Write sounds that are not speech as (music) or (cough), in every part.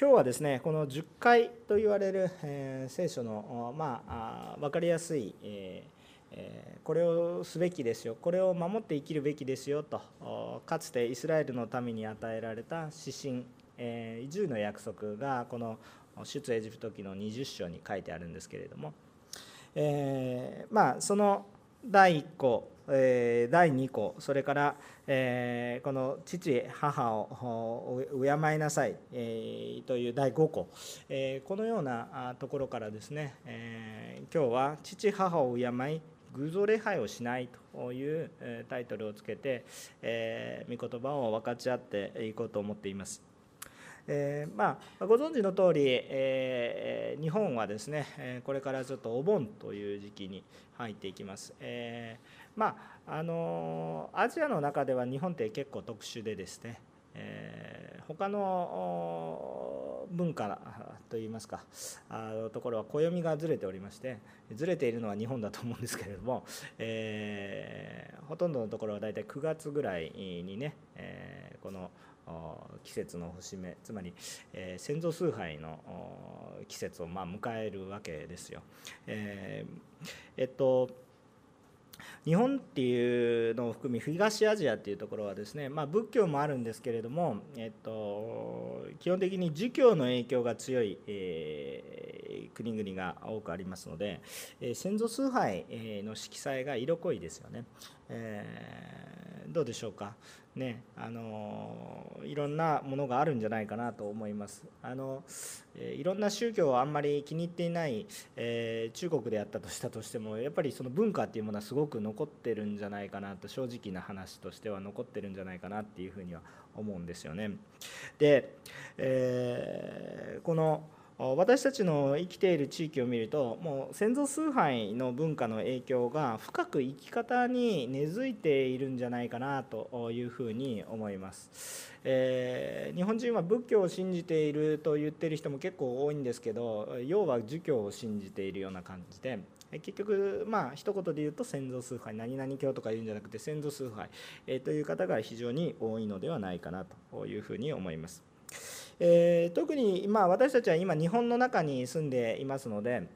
今日はですねこの10回と言われる、えー、聖書の、まあ、分かりやすい、えー、これをすべきですよ。これを守って生きるべきですよとかつてイスラエルのために与えられた指針、えー、10の約束がこの出エジプト記の20章に書いてあるんですけれども、えー、まあその第1項第2項それから、えこの父母を敬いなさい、えという第5項、えこのようなところからですね、え今日は父母を敬い偶像礼拝をしないというタイトルをつけて、え御言葉を分かち合っていこうと思っています。えー、まあ、ご存知の通り、えー、日本はですねこれからちょっとお盆という時期に入っていきます。えーまああのアジアの中では日本って結構特殊でですね、えー、他の文化といいますかあのところは暦がずれておりましてずれているのは日本だと思うんですけれども、えー、ほとんどのところは大体9月ぐらいにね、えー、この季節の節目つまり、えー、先祖崇拝の季節をまあ迎えるわけですよ。えー、えっと日本っていうのを含み東アジアっていうところはですね、まあ、仏教もあるんですけれども、えっと、基本的に儒教の影響が強い、えー、国々が多くありますので、えー、先祖崇拝の色彩が色濃いですよね。えー、どうでしょうか？ね、あのいろんなものがあるんじゃないかなと思います。あのえいろんな宗教をあんまり気に入っていない、えー、中国であったとしたとしてもやっぱりその文化っていうものはすごく残ってるんじゃないかなと正直な話としては残ってるんじゃないかなっていうふうには思うんですよね。で、えー、この私たちの生きている地域を見るともう先祖崇拝の文化の影響が深く生き方に根付いているんじゃないかなというふうに思います、えー、日本人は仏教を信じていると言ってる人も結構多いんですけど要は儒教を信じているような感じで結局まあ一言で言うと先祖崇拝何々教とか言うんじゃなくて先祖崇拝、えという方が非常に多いのではないかなというふうに思います。えー、特に、まあ、私たちは今日本の中に住んでいますので、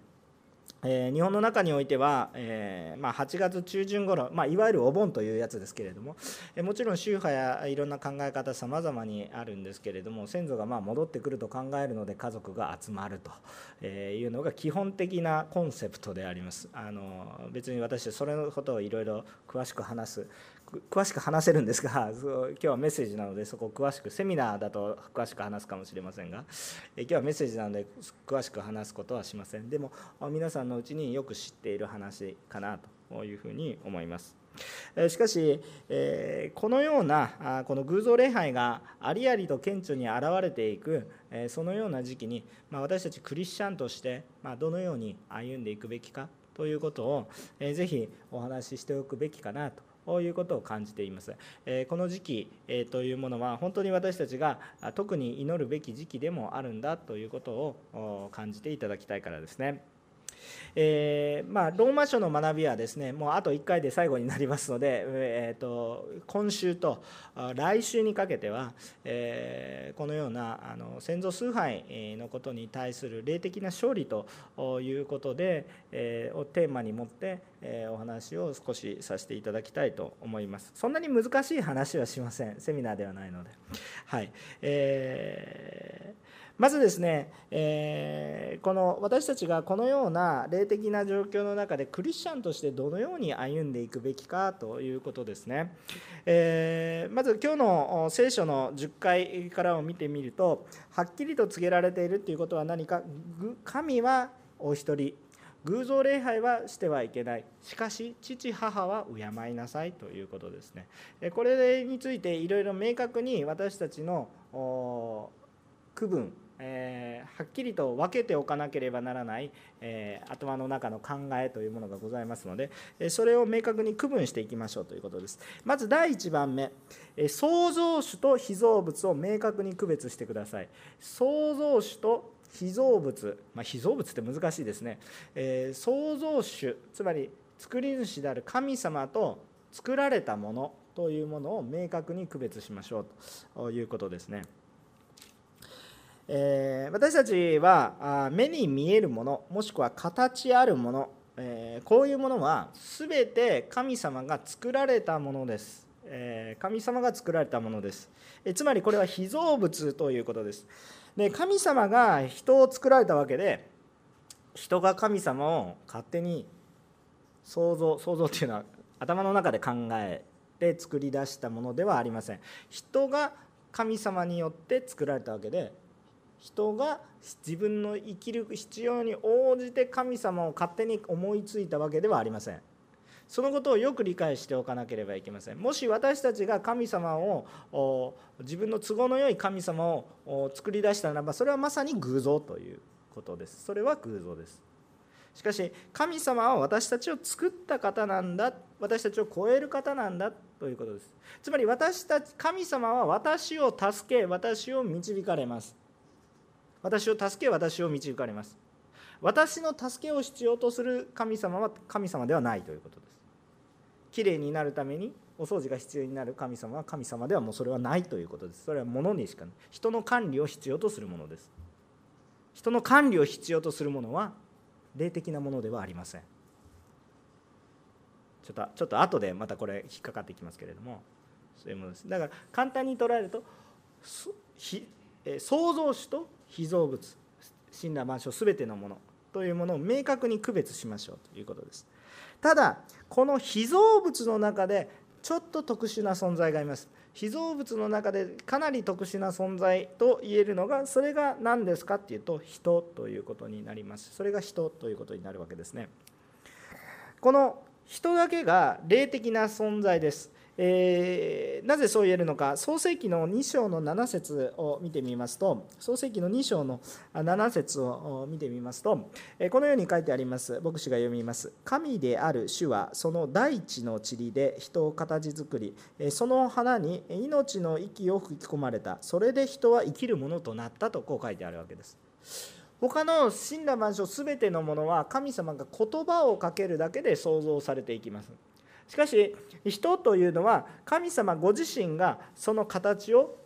えー、日本の中においては、えー、まあ、8月中旬頃、まあ、いわゆるお盆というやつですけれども、えもちろん宗派やいろんな考え方さまざまにあるんですけれども先祖がま戻ってくると考えるので家族が集まるというのが基本的なコンセプトであります。あの別に私それのことをいろいろ詳しく話す詳しく話せるんですが (laughs) 今日はメッセージなのでそこ詳しくセミナーだと詳しく話すかもしれませんが今日はメッセージなので詳しく話すことはしませんでも皆さんのうちによく知っている話かなというふうに思います。しかし、このようなこの偶像礼拝がありありと顕著に現れていくそのような時期に私たちクリスチャンとしてどのように歩んでいくべきかということをぜひお話ししておくべきかなとこういうことを感じています。この時期というものは本当に私たちが特に祈るべき時期でもあるんだということを感じていただきたいからですね。えー、まあ、ローマ書の学びはですねもうあと1回で最後になりますので、えーと、今週と来週にかけては、えー、このようなあの先祖崇拝のことに対する霊的な勝利ということで、えー、をテーマに持って、えお話を少しさせていただきたいと思います。そんなに難しい話はしません。セミナーではないので。はい、えーまずですね、えー、この私たちがこのような霊的な状況の中でクリスチャンとしてどのように歩んでいくべきかということですね。えー、まず今日の聖書の10回からを見てみるとはっきりと告げられているということは何か。神はお一人。偶像礼拝はしてはいけない。しかし父母は敬いなさいということですね。これについていろいろ明確に私たちの区分えー、はっきりと分けておかなければならない、えー、頭の中の考えというものがございますので、えそれを明確に区分していきましょうということです。まず第1番目、え創造主と被造物を明確に区別してください。創造主と被造物、まあ、被造物って難しいですね、えー、創造主つまり作り主である神様と作られたものというものを明確に区別しましょうということですね。えー、私たちは目に見えるものもしくは形あるもの、えー、こういうものは全て神様が作られたものです、えー、神様が作られたものです、えつまりこれは被造物ということです。で神様が人を作られたわけで人が神様を勝手に想像想像っていうのは頭の中で考えて作り出したものではありません。人が神様によって作られたわけで人が自分の生きる必要に応じて神様を勝手に思いついたわけではありません。そのことをよく理解しておかなければいけません。もし私たちが神様を自分の都合のよい神様を作り出したならばそれはまさに偶像ということです。それは偶像です。しかし神様は私たちを作った方なんだ私たちを超える方なんだということです。つまり私たち神様は私を助け私を導かれます。私を助け私を導かれます。私の助けを必要とする神様は神様ではないということです。きれいになるためにお掃除が必要になる神様は神様ではもうそれはないということです。それは物にしかない人の管理を必要とするものです。人の管理を必要とするものは霊的なものではありません。ちょっとちょっと後でまたこれ引っかかってきますけれども。そういうものです。だから簡単に捉えると創造主と被造物死んだ万象全てのものというものを明確に区別しましょうということです。ただこの被造物の中でちょっと特殊な存在がいます。被造物の中でかなり特殊な存在と言えるのがそれが何ですかっていうと人ということになります。それが人ということになるわけですね。この人だけが霊的な存在です。えー、なぜそう言えるのか創世紀の2章の7節を見てみますと創世紀の2章の7節を見てみますとこのように書いてあります。牧師が読みます。神である主はその大地の塵で人を形作りその花に命の息を吹き込まれた。それで人は生きるものとなったとこう書いてあるわけです。他の神羅万象全てのものは神様が言葉をかけるだけで創造されていきます。しかし人というのは神様ご自身がその形を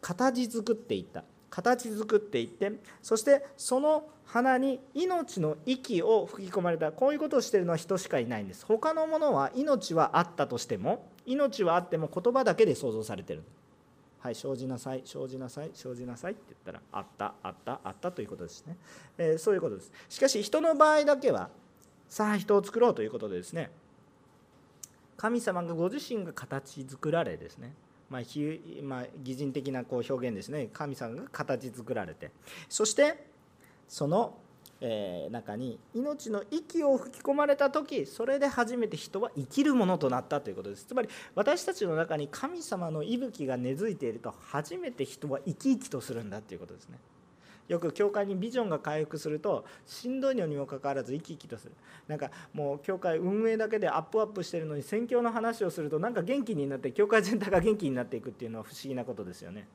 形作っていった。形作っていってそしてその花に命の息を吹き込まれた。こういうことをしているのは人しかいないんです。他のものは命はあったとしても命はあっても言葉だけで想像されてる。はい生じなさい生じなさい生じなさいって言ったらあったあったあったということですね、えー、そういうことです。しかし人の場合だけはさあ人を作ろうということでですね神様がご自身が形作られですね。まあ、まあ、擬人的なこう表現ですね。神様が形作られて。そしてその、えー、中に命の息を吹き込まれた時それで初めて人は生きるものとなったということです。つまり私たちの中に神様の息吹が根付いていると初めて人は生き生きとするんだということですね。よく教会にビジョンが回復するとしんどいのにもかかわらず生き生きとする。なんかもう教会運営だけでアップアップしてるのに宣教の話をするとなんか元気になって教会全体が元気になっていくっていうのは不思議なことですよね。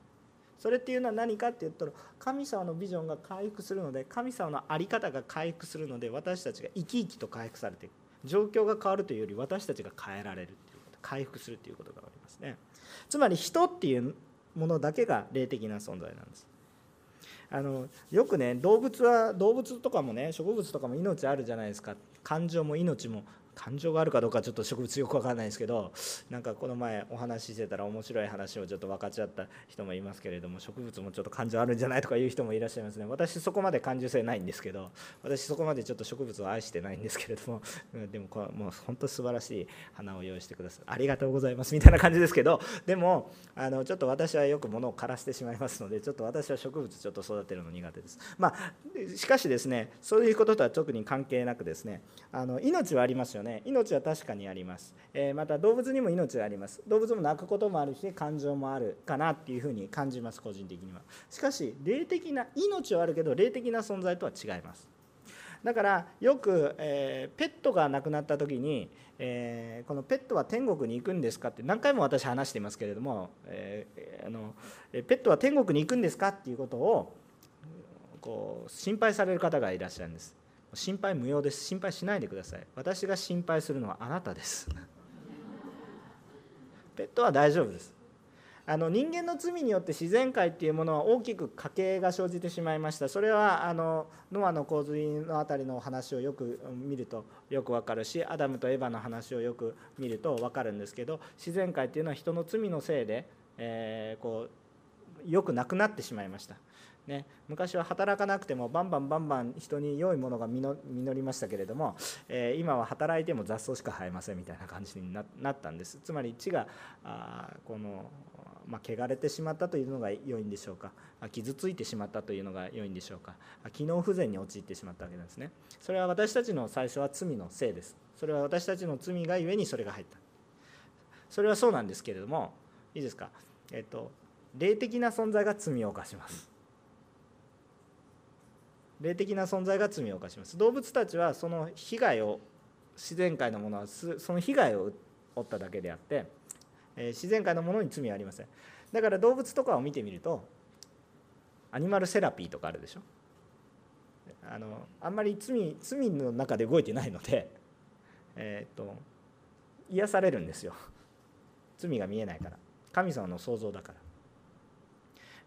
それっていうのは何かって言ったら神様のビジョンが回復するので神様の在り方が回復するので私たちが生き生きと回復されていく。状況が変わるというより私たちが変えられるっていうこと回復するということがありますね。つまり人っていうものだけが霊的な存在なんです。あのよくね動物は動物とかもね植物とかも命あるじゃないですか。感情も命も。感情があるかどうかちょっと植物よく分からないんですけどなんかこの前お話ししてたら面白い話をちょっと分かちゃった人もいますけれども植物もちょっと感情あるんじゃないとかいう人もいらっしゃいますね。私そこまで感受性ないんですけど私そこまでちょっと植物を愛してないんですけれどもでもこれもう本当素晴らしい花を用意してください。ありがとうございますみたいな感じですけど (laughs) でもあのちょっと私はよく物を枯らしてしまいますのでちょっと私は植物ちょっと育てるの苦手です。まあしかしですねそういうこととは特に関係なくですねあの命はありますよね。ね命は確かにあります、えー、また動物にも命があります。動物も泣くこともあるし感情もあるかなっていうふうに感じます個人的には。しかし霊的な命はあるけど霊的な存在とは違います。だからよく、えー、ペットが亡くなった時に、えー、このペットは天国に行くんですかって何回も私話していますけれども、えー、あのペットは天国に行くんですかっていうことをこう心配される方がいらっしゃるんです。心配無用です。心配しないでください。私が心配するのはあなたです。(laughs) ペットは大丈夫です。あの人間の罪によって自然界っていうものは大きく家系が生じてしまいました。それはあのノアの洪水のあたりの話をよく見るとよくわかるしアダムとエヴァの話をよく見るとわかるんですけど自然界っていうのは人の罪のせいで、えー、こうよくなくなってしまいました。ね、昔は働かなくてもバンバンバンバン人に良いものが実りましたけれども、えー、今は働いても雑草しか生えませんみたいな感じになったんです。つまり地があこのまあ、汚れてしまったというのが良いんでしょうか。傷ついてしまったというのが良いんでしょうか。機能不全に陥ってしまったわけなんですね。それは私たちの最初は罪のせいです。それは私たちの罪がゆえにそれが入った。それはそうなんですけれどもいいですか？えっと霊的な存在が罪を犯します。霊的な存在が罪を犯します。動物たちはその被害を自然界のものはその被害を負っただけであってえ自然界のものに罪はありません。だから動物とかを見てみるとアニマルセラピーとかあるでしょ？あのあんまり罪罪の中で動いてないので、(laughs) えー、っと癒されるんですよ。罪が見えないから。神様の創造だから。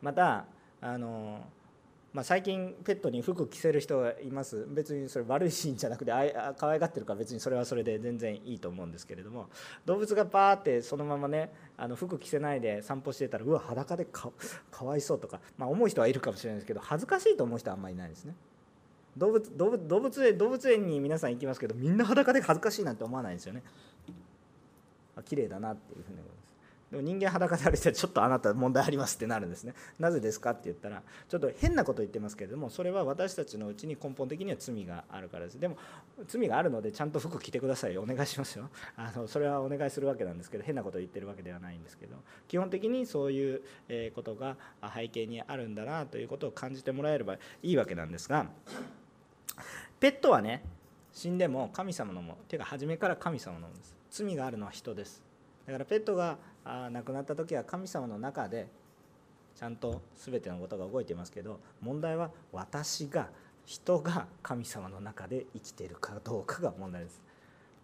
またあのまあ、最近ペットに服着せる人がいます。別にそれ悪いシーンじゃなくてあ可愛がってるから別にそれはそれで全然いいと思うんですけれども。動物がパーってそのままねあの服着せないで散歩してたらうわ裸でかかわいそうとか、まあ、思う人はいるかもしれないですけど恥ずかしいと思う人はあんまりいないですね。動物動物動物園動物園に皆さん行きますけどみんな裸で恥ずかしいなんて思わないんですよね。綺麗だなっていうふうにでも人間裸で歩いてちょっとあなた問題ありますってなるんですね。なぜですかって言ったらちょっと変なこと言ってますけれどもそれは私たちのうちに根本的には罪があるからです。でも罪があるのでちゃんと服着てくださいお願いします。よ (laughs) あのそれはお願いするわけなんですけど変なこと言ってるわけではないんですけど基本的にそういうことが背景にあるんだなということを感じてもらえればいいわけなんですがペットはね死んでも神様のものていうか初めから神様のものです。罪があるのは人です。だからペットが亡くなった時は神様の中でちゃんと全てのことが動いていますけど問題は私が人が神様の中で生きているかどうかが問題です。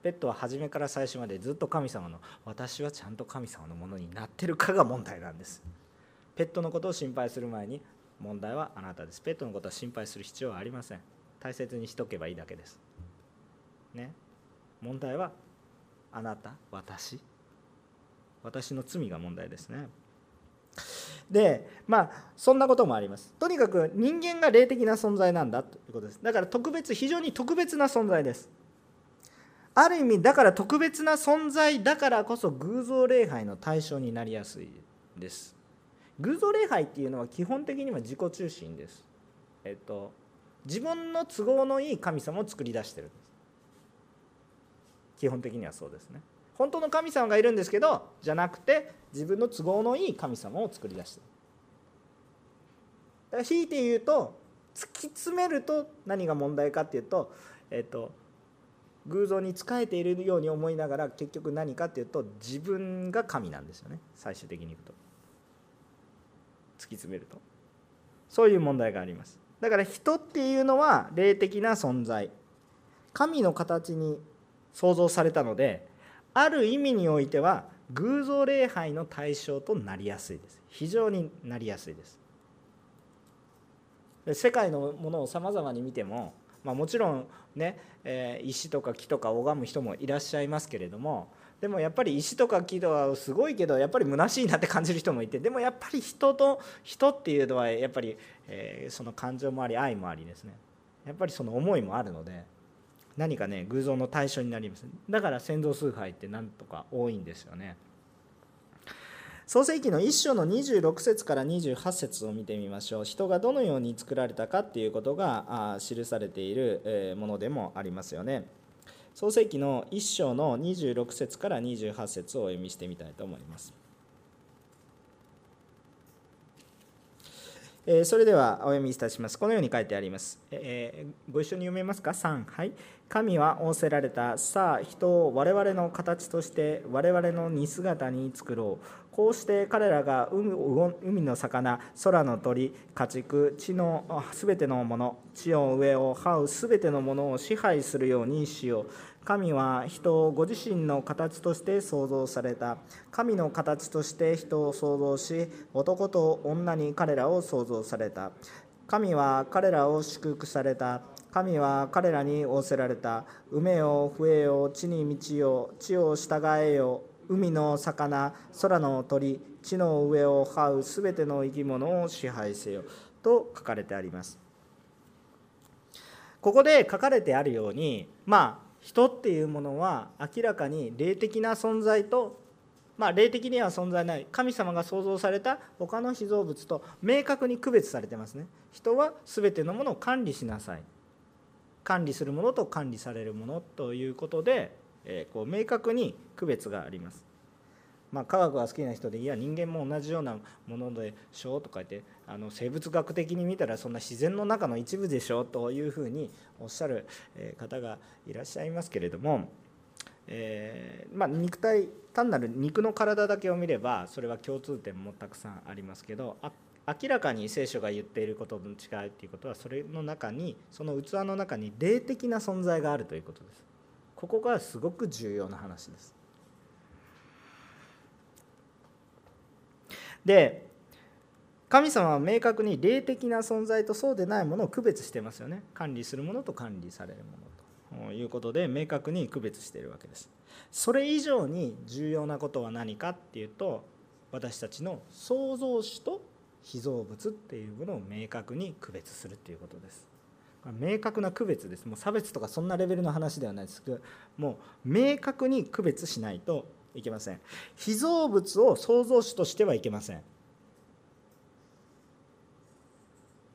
ペットは初めから最初までずっと神様の私はちゃんと神様のものになってるかが問題なんです。ペットのことを心配する前に問題はあなたです。ペットのことは心配する必要はありません。大切にしとけばいいだけです。ね。問題はあなた私。私の罪が問題ですね。でまあそんなこともあります。とにかく人間が霊的な存在なんだということです。だから特別非常に特別な存在です。ある意味だから特別な存在だからこそ偶像礼拝の対象になりやすいです。偶像礼拝っていうのは基本的には自己中心です。えっと自分の都合のいい神様を作り出してる。んです基本的にはそうですね。本当の神様がいるんですけどじゃなくて自分の都合のいい神様を作り出してだから強いて言うと突き詰めると何が問題かっていうと,、えっと偶像に仕えているように思いながら結局何かっていうと自分が神なんですよね。最終的にいくと。突き詰めると。そういう問題があります。だから人っていうのは霊的な存在。神の形に創造されたのである意味においては偶像礼拝の対象となりやすいです。非常になりやすいです。世界のものをさまざまに見ても、まあ、もちろんね、えー、石とか木とか拝む人もいらっしゃいますけれどもでもやっぱり石とか木とはすごいけどやっぱり虚しいなって感じる人もいてでもやっぱり人と人っていうのはやっぱり、えー、その感情もあり愛もありですね。やっぱりその思いもあるので何かね偶像の対象になります。だから先祖崇拝ってなんとか多いんですよね。創世記の1章の26節から28節を見てみましょう。人がどのように作られたかっていうことが記されているものでもありますよね。創世記の1章の26節から28節をお読みしてみたいと思います。えそれではお読みいたします。このように書いてあります。え、ご一緒に読めますか ?3、はい。神は仰せられた。さあ、人を我々の形として我々の似姿に作ろう。こうして彼らが海の魚空の鳥家畜地のすべてのもの地の上を這うすべてのものを支配するようにしよう神は人をご自身の形として創造された。神の形として人を創造し男と女に彼らを創造された。神は彼らを祝福された。神は彼らに仰せられた。埋めよ増えよ地に満ちよ地を従えよ。海の魚空の鳥地の上を這うすべての生き物を支配せよ。と書かれてあります。ここで書かれてあるようにまあ人っていうものは明らかに霊的な存在とまあ霊的には存在ない。神様が創造された他の被造物と明確に区別されてますね。人は全てのものを管理しなさい。管理するものと管理されるものということでえこう明確に区別があります。まあ、科学が好きな人でいや人間も同じようなものでしょうとか言ってあの生物学的に見たらそんな自然の中の一部でしょうというふうにおっしゃる方がいらっしゃいますけれども、えー、まあ、肉体単なる肉の体だけを見ればそれは共通点もたくさんありますけど明らかに聖書が言っていることの違いっていうことはそれの中にその器の中に霊的な存在があるということです。ここがすごく重要な話です。で神様は明確に霊的な存在とそうでないものを区別してますよね。管理するものと管理されるものということで明確に区別しているわけです。それ以上に重要なことは何かっていうと私たちの創造主と被造物っていうものを明確に区別するっていうことです。明確な区別です。もう差別とかそんなレベルの話ではないですけどもう明確に区別しないといけません。被造物を創造主としてはいけません。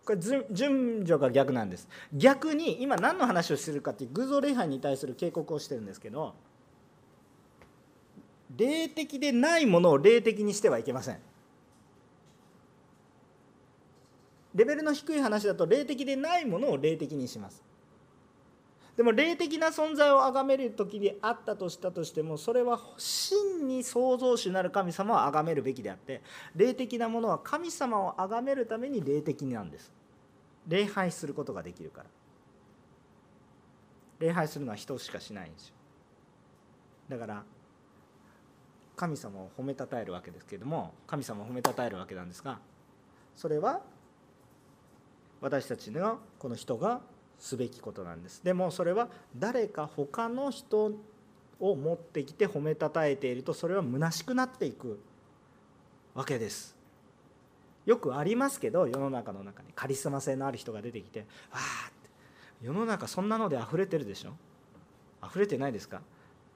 これ順序が逆なんです。逆に今何の話をしてるかっていう偶像礼拝に対する警告をしてるんですけど霊的でないものを霊的にしてはいけません。レベルの低い話だと霊的でないものを霊的にします。でも霊的な存在を崇める時にあったとしたとしてもそれは真に創造主なる神様を崇めるべきであって霊的なものは神様を崇めるために霊的なんです礼拝することができるから礼拝するのは人しかしないんですよだから神様を褒めたたえるわけですけれども神様を褒めたたえるわけなんですがそれは私たちのこの人がすべきことなんです。でもそれは誰か他の人を持ってきて褒めたたえているとそれは虚しくなっていくわけです。よくありますけど世の中の中にカリスマ性のある人が出てきて「わあ」って。世の中そんなので溢れてるでしょ？溢れてないですか？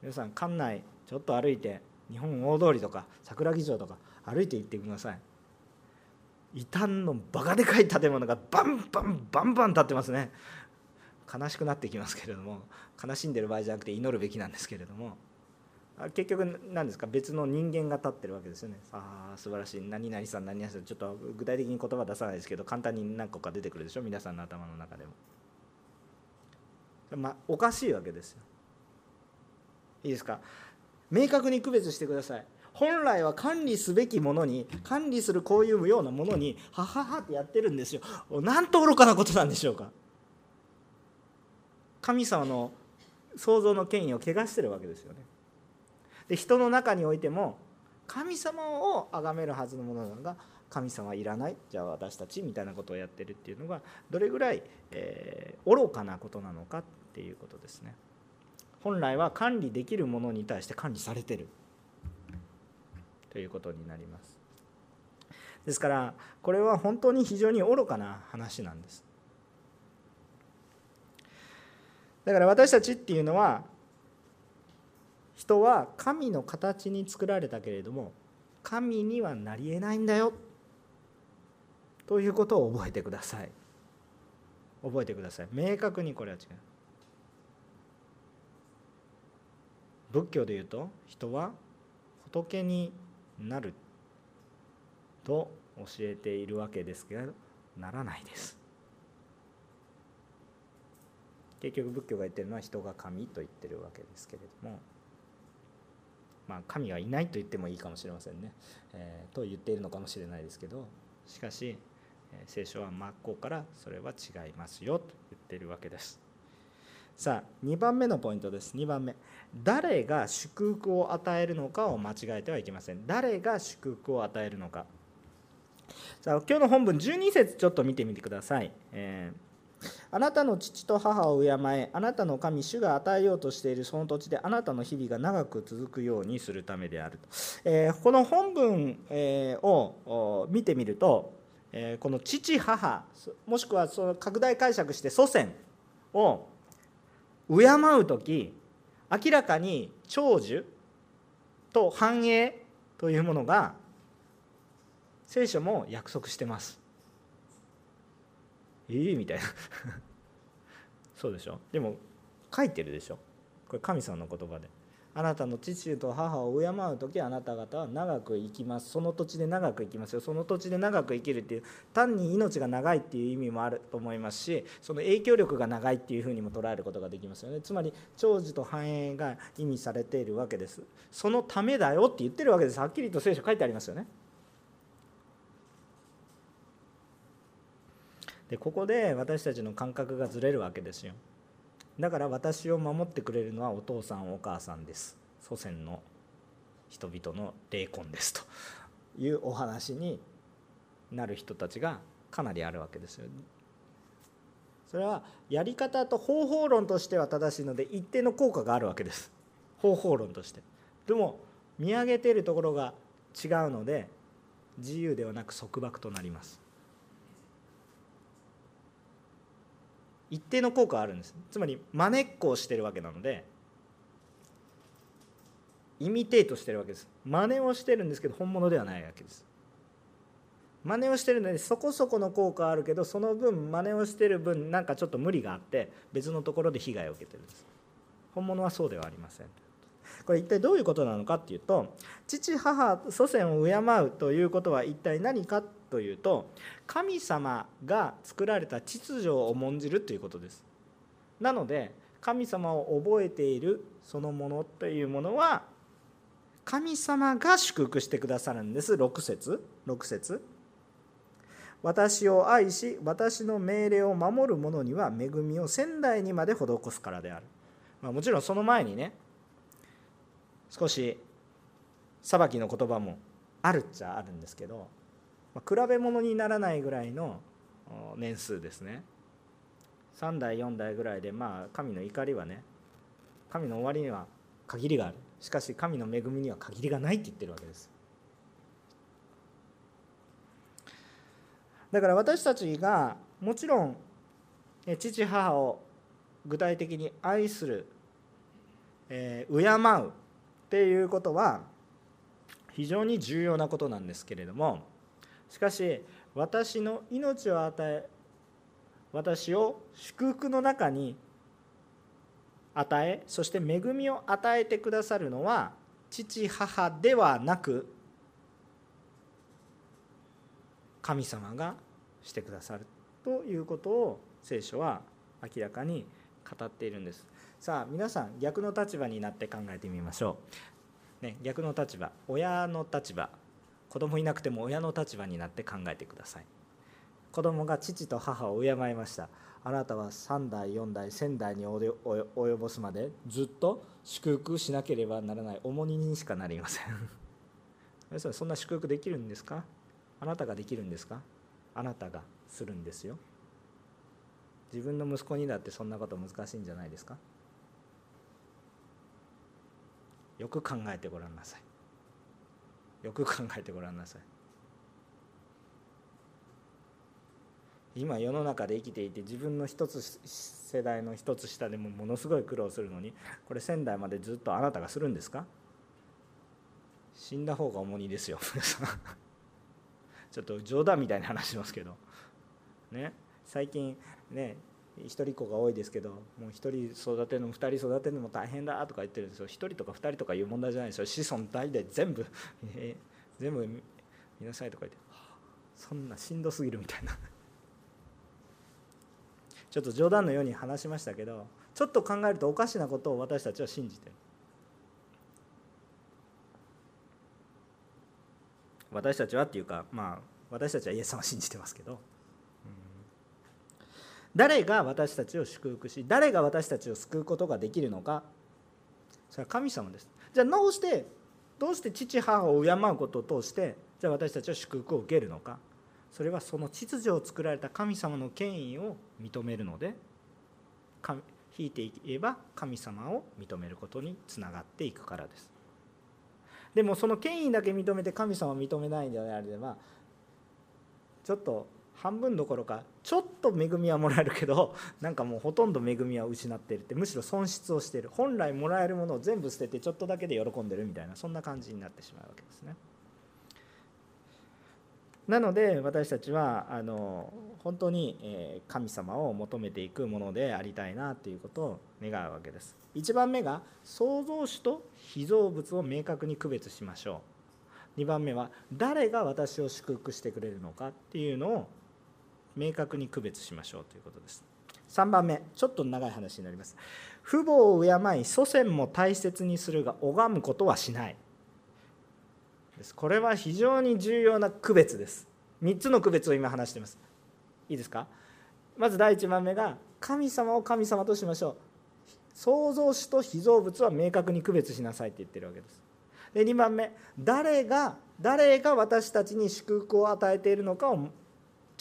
皆さん館内ちょっと歩いて日本大通りとか桜木城とか歩いて行ってください。異端のバカでかい建物がバンバンバンバン建ってますね。悲しくなってきますけれども悲しんでる場合じゃなくて祈るべきなんですけれども結局何ですか？別の人間が立ってるわけですよね。ああ素晴らしい。何々さん何々さんちょっと具体的に言葉出さないですけど簡単に何個か出てくるでしょ？皆さんの頭の中でも。まあおかしいわけですよ。いいですか？明確に区別してください。本来は管理すべきものに管理するこういうようなものにはははってやってるんですよ。なんと愚かなことなんでしょうか？神様の創造の権威を汚してるわけですよね。で人の中においても神様を崇めるはずのものなのが神様はいらない。じゃあ私たちみたいなことをやってるっていうのがどれぐらい、えー、愚かなことなのかっていうことですね。本来は管理できるものに対して管理されてる。ということになります。ですからこれは本当に非常に愚かな話なんです。だから私たちっていうのは人は神の形に作られたけれども神にはなりえないんだよ。ということを覚えてください。覚えてください。明確にこれは違う。仏教で言うと人は仏になると教えているわけですけどならないです。結局仏教が言ってるのは人が神と言ってるわけですけれどもまあ、神はいないと言ってもいいかもしれませんね、えー、と言っているのかもしれないですけどしかし聖書は真っ向からそれは違いますよと言っているわけです。さあ2番目のポイントです。2番目。誰が祝福を与えるのかを間違えてはいけません。誰が祝福を与えるのか。さあ今日の本文12節ちょっと見てみてください、えーあなたの父と母を敬えあなたの神主が与えようとしているその土地であなたの日々が長く続くようにするためであると、えー、この本文、えー、を見てみると、えー、この父母もしくはその拡大解釈して祖先を敬う時明らかに長寿と繁栄というものが聖書も約束してます。ええみたいな。(laughs) そうでしょ？でも書いてるでしょ？これ神様の言葉で。あなたの父と母を敬う時あなた方は長く生きます。その土地で長く生きますよ。その土地で長く生きるっていう単に命が長いっていう意味もあると思いますしその影響力が長いっていうふうにも捉えることができますよね。つまり長寿と繁栄が意味されているわけです。そのためだよって言ってるわけです。はっきりと聖書書いてありますよね。でここで私たちの感覚がずれるわけですよ。だから私を守ってくれるのはお父さんお母さんです。祖先の人々の霊魂です。というお話になる人たちがかなりあるわけですよ。それはやり方と方法論としては正しいので一定の効果があるわけです。方法論として。でも見上げているところが違うので自由ではなく束縛となります。一定の効果あるんです。つまり真似っこをしてるわけなのでイミテートしてるわけです。真似をしてるんですけど本物ではないわけです。真似をしてるのでそこそこの効果あるけどその分真似をしてる分なんかちょっと無理があって別のところで被害を受けてるんです。本物はそうではありません。これ一体どういうことなのかっていうと父母祖先を敬うということは一体何かってというと神様が作られた秩序を重んじるということです。なので神様を覚えているそのものというものは神様が祝福してくださるんです。6節。6節。私を愛し私の命令を守る者には恵みを仙台にまで施すからである、まあ、もちろんその前にね少し裁きの言葉もあるっちゃあるんですけど、まあ、比べ物にならないぐらいの年数ですね。3代4代ぐらいでまあ神の怒りはね神の終わりには限りがある。しかし神の恵みには限りがないって言ってるわけです。だから私たちがもちろん父母を具体的に愛する、えー、敬うっていうことは非常に重要なことなんですけれどもしかし私の命を与え私を祝福の中に与えそして恵みを与えてくださるのは父母ではなく神様がしてくださるということを聖書は明らかに語っているんです。さあ皆さん逆の立場になって考えてみましょう、ね、逆の立場親の立場。子供いなくても親の立場になって考えてください。子供が父と母を敬いました。あなたは3代4代1000代に及ぼすまでずっと祝福しなければならない。重荷にしかなりません。(laughs) そんな祝福できるんですか？あなたができるんですか？あなたがするんですよ。自分の息子にだってそんなこと難しいんじゃないですか？よく考えてごらんなさい。よく考えてごらんなさい。今世の中で生きていて自分の一つ世代の一つ下でもものすごい苦労するのにこれ仙台までずっとあなたがするんですか？死んだ方が重荷ですよちょっと冗談みたいな話しますけど。ね？最近ね？一人っ子が多いですけどもう一人育てるのも二人育てるのも大変だとか言ってるんですよ。一人とか二人とかいう問題じゃないですよ。子孫代々全部、えー、全部見なさいとか言って、そんなしんどすぎるみたいな。ちょっと冗談のように話しましたけどちょっと考えるとおかしなことを私たちは信じてる。私たちはっていうかまあ私たちはイエス様を信じてますけど、誰が私たちを祝福し誰が私たちを救うことができるのか。それは神様です。じゃあどうしてどうして父母を敬うことを通してじゃあ私たちは祝福を受けるのか。それはその秩序を作られた神様の権威を認めるので引いていけば神様を認めることにつながっていくからです。でもその権威だけ認めて神様を認めないのであればちょっと半分どころかちょっと恵みはもらえるけど (laughs) なんかもうほとんど恵みは失っているってむしろ損失をしてる本来もらえるものを全部捨ててちょっとだけで喜んでるみたいなそんな感じになってしまうわけですね。なので私たちはあの本当に神様を求めていくものでありたいなということを願うわけです。1番目が創造主と被造物を明確に区別しましょう。2番目は誰が私を祝福してくれるのかっていうのを明確に区別しましょうということです。3番目ちょっと長い話になります。父母を敬い祖先も大切にするが拝むことはしない。ですこれは非常に重要な区別です3つの区別を今話していますいいですか？まず第1番目が神様を神様としましょう創造主と被造物は明確に区別しなさいって言ってるわけですで2番目誰が誰が私たちに祝福を与えているのかを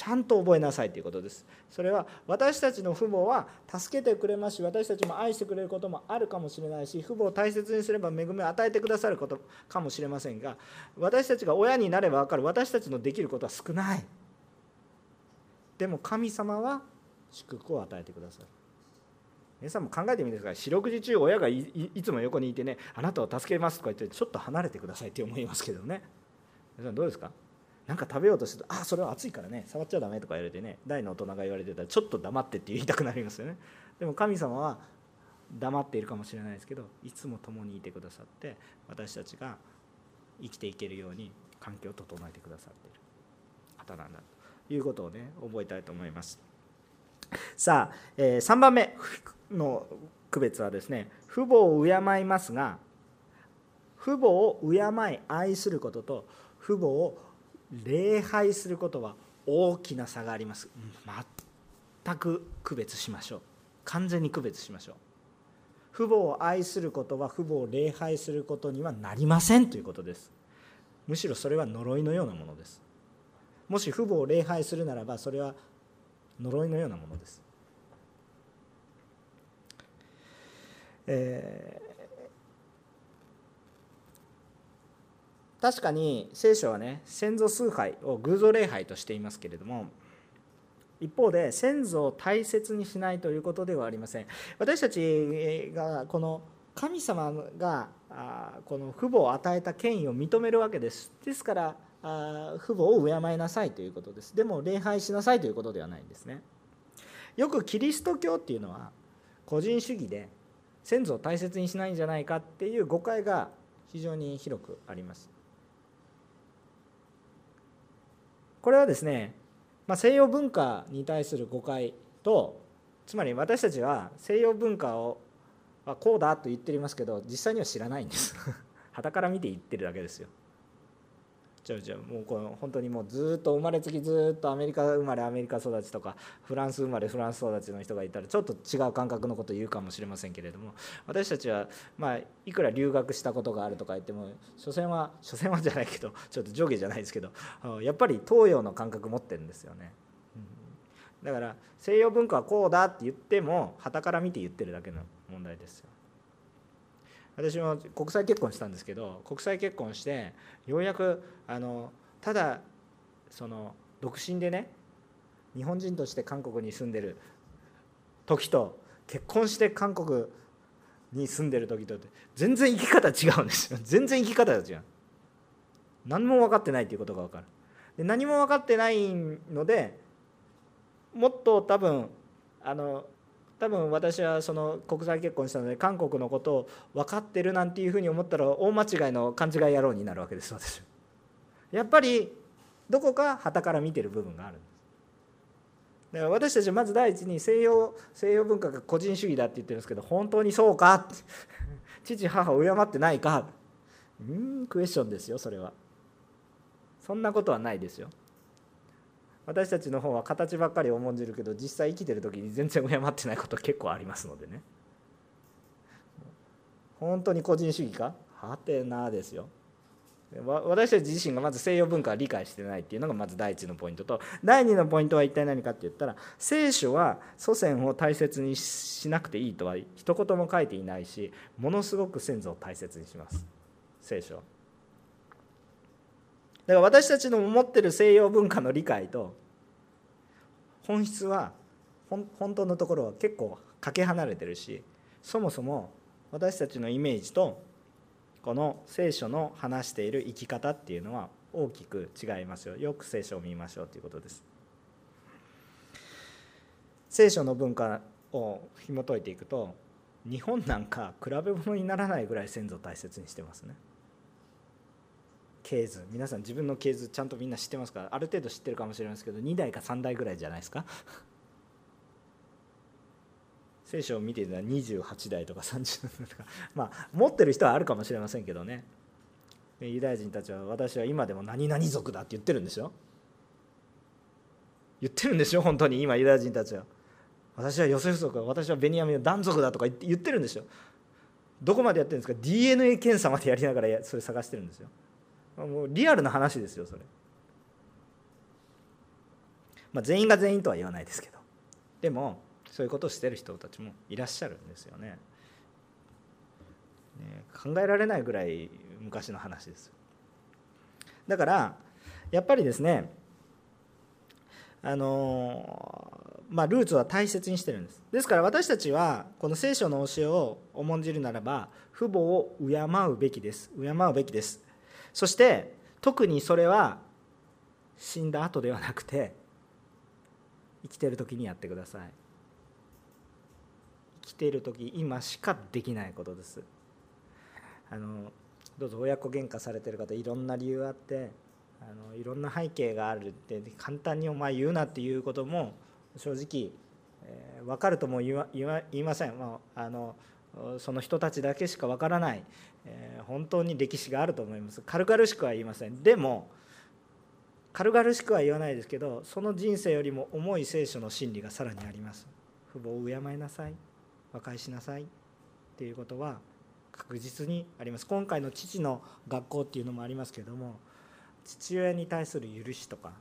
ちゃんと覚えなさいということです。それは私たちの父母は助けてくれますし私たちも愛してくれることもあるかもしれないし父母を大切にすれば恵みを与えてくださることかもしれませんが私たちが親になれば分かる。私たちのできることは少ない。でも神様は祝福を与えてくださる。皆さんも考えてみてください。四六時中親がいつも横にいてねあなたを助けますとか言ってちょっと離れてくださいって思いますけどね。皆さんどうですか？なんか食べようとすると「あそれは熱いからね。触っちゃダメ」とか言われてね。大の大人が言われてたらちょっと黙ってって言いたくなりますよね。でも神様は黙っているかもしれないですけどいつも共にいてくださって私たちが生きていけるように環境を整えてくださっている。方なんだということをね覚えたいと思います。さあ、え、3番目の区別はですね父母を敬いますが父母を敬い愛することと父母を礼拝することは大きな差があります。全く区別しましょう。完全に区別しましょう。父母を愛することは父母を礼拝することにはなりませんということです。むしろそれは呪いのようなものです。もし父母を礼拝するならばそれは呪いのようなものです、え確かに聖書はね先祖崇拝を偶像礼拝としていますけれども一方で先祖を大切にしないということではありません。私たちがこの神様がこの父母を与えた権威を認めるわけです。ですから父母を敬いなさいということです。でも礼拝しなさいということではないんですね。よくキリスト教っていうのは個人主義で先祖を大切にしないんじゃないかっていう誤解が非常に広くあります。これはですね、まあ、西洋文化に対する誤解とつまり私たちは西洋文化をこうだと言っていますけど実際には知らないんです。(laughs) はたから見て言ってるだけですよ。じゃじゃもうこの本当にもうずっと生まれつきずっとアメリカ生まれアメリカ育ちとかフランス生まれフランス育ちの人がいたらちょっと違う感覚のこと言うかもしれませんけれども私たちはまあいくら留学したことがあるとか言っても所詮は所詮はじゃないけどちょっと上下じゃないですけどやっぱり東洋の感覚持ってるんですよね。だから西洋文化はこうだって言ってもはたから見て言ってるだけの問題ですよ。私も国際結婚したんですけど国際結婚してようやくあのただその独身でね日本人として韓国に住んでる時と結婚して韓国に住んでる時と全然生き方違うんですよ。全然生き方が違う。何も分かってないっていうことが分かる。で何も分かってないのでもっと多分あの多分私はその国際結婚したので韓国のことを分かってるなんていうふうに思ったら大間違いの勘違い野郎になるわけです私やっぱりどこか旗から見てる部分があるんです。だから私たちはまず第一に西洋西洋文化が個人主義だって言ってるんですけど本当にそうか？(laughs) 父母を敬ってないか？うん？クエスチョンですよそれは。そんなことはないですよ。私たちの方は形ばっかり重んじるけど実際生きてる時に全然敬ってないこと結構ありますのでね。本当に個人主義か？はてなですよ。私たち自身がまず西洋文化を理解してないっていうのがまず第一のポイントと第二のポイントは一体何かって言ったら聖書は祖先を大切にしなくていいとは一言も書いていないしものすごく先祖を大切にします。聖書だから私たちの持ってる西洋文化の理解と本質は本当のところは結構かけ離れてるしそもそも私たちのイメージとこの聖書の話している生き方っていうのは大きく違いますよ。よく聖書を見ましょうということです。聖書の文化を紐解いていくと日本なんか比べ物にならないぐらい先祖大切にしてますね。系図皆さん自分の系図ちゃんとみんな知ってますか？らある程度知ってるかもしれないですけど2代か3代ぐらいじゃないですか？(laughs) 聖書を見ていたら28代とか30代とか。まあ持ってる人はあるかもしれませんけどね。ユダヤ人たちは私は今でも何々族だって言ってるんですよ言ってるんですよ本当に今ユダヤ人たちは。私はヨセフ族私はベニヤミンの男族だとか言ってるんですよどこまでやってるんですか？DNA 検査までやりながらそれ探してるんですよ。もうリアルな話ですよそれ。まあ全員が全員とは言わないですけど。でもそういうことをしてる人たちもいらっしゃるんですよね。ね考えられないぐらい昔の話です。だからやっぱりですねあのまあ、ルーツは大切にしてるんです。ですから私たちはこの聖書の教えを重んじるならば父母を敬うべきです。敬うべきです。そして特にそれは死んだ後ではなくて生きてる時にやってください。生きている時今しかできないことです。あのどうぞ親子喧嘩されてる方いろんな理由あってあのいろんな背景があるって簡単にお前言うなっていうことも正直、えー、分かるとも言言いません、まあ、あのその人たちだけしか分からない、えー、本当に歴史があると思います。軽々しくは言いません。でも軽々しくは言わないですけどその人生よりも重い聖書の真理がさらにあります。父母を敬いなさい。和解しなさい。っていうことは確実にあります。今回の父の学校っていうのもありますけども父親に対する許しとか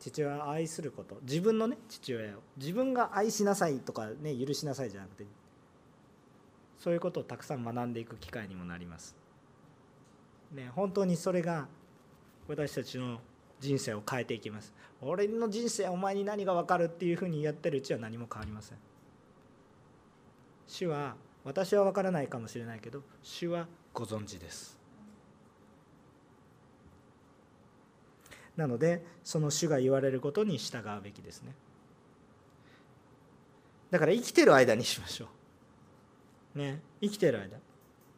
父親を愛すること自分のね父親を自分が愛しなさいとかね許しなさいじゃなくてそういうことをたくさん学んでいく機会にもなります。ね、本当にそれが私たちの人生を変えていきます。俺の人生お前に何が分かるっていうふうにやってるうちは何も変わりません。主は私は分からないかもしれないけど主はご存知ですなのでその主が言われることに従うべきですねだから生きてる間にしましょうね生きてる間。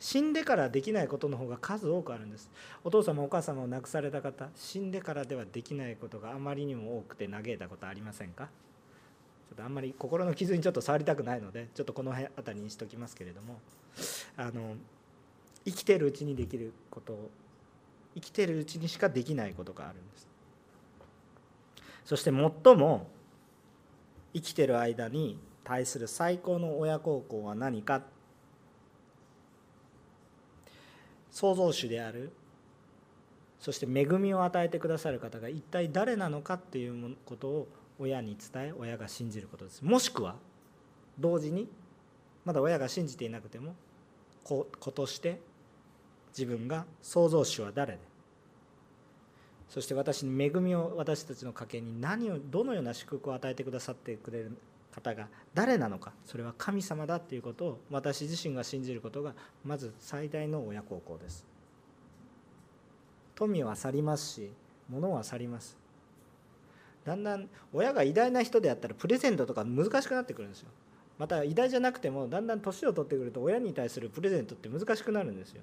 死んでからできないことの方が数多くあるんです。お父様お母様を亡くされた方死んでからではできないことがあまりにも多くて嘆いたことありませんか？ちょっとあんまり心の傷にちょっと触りたくないのでちょっとこの辺りにしときますけれども。あの生きてるうちにできることを生きてるうちにしかできないことがあるんです。そして最も生きてる間に対する最高の親孝行は何か創造主である。そして恵みを与えてくださる方が一体誰なのかっていうことを親に伝え親が信じることです。もしくは同時にまだ親が信じていなくても子として自分が創造主は誰で。そして私に恵みを私たちの家計に何をどのような祝福を与えてくださってくれる方が誰なのかそれは神様だということを私自身が信じることがまず最大の親孝行です。富は去りますし物は去ります。だんだん親が偉大な人であったらプレゼントとか難しくなってくるんですよ。また偉大じゃなくてもだんだん年を取ってくると親に対するプレゼントって難しくなるんですよ。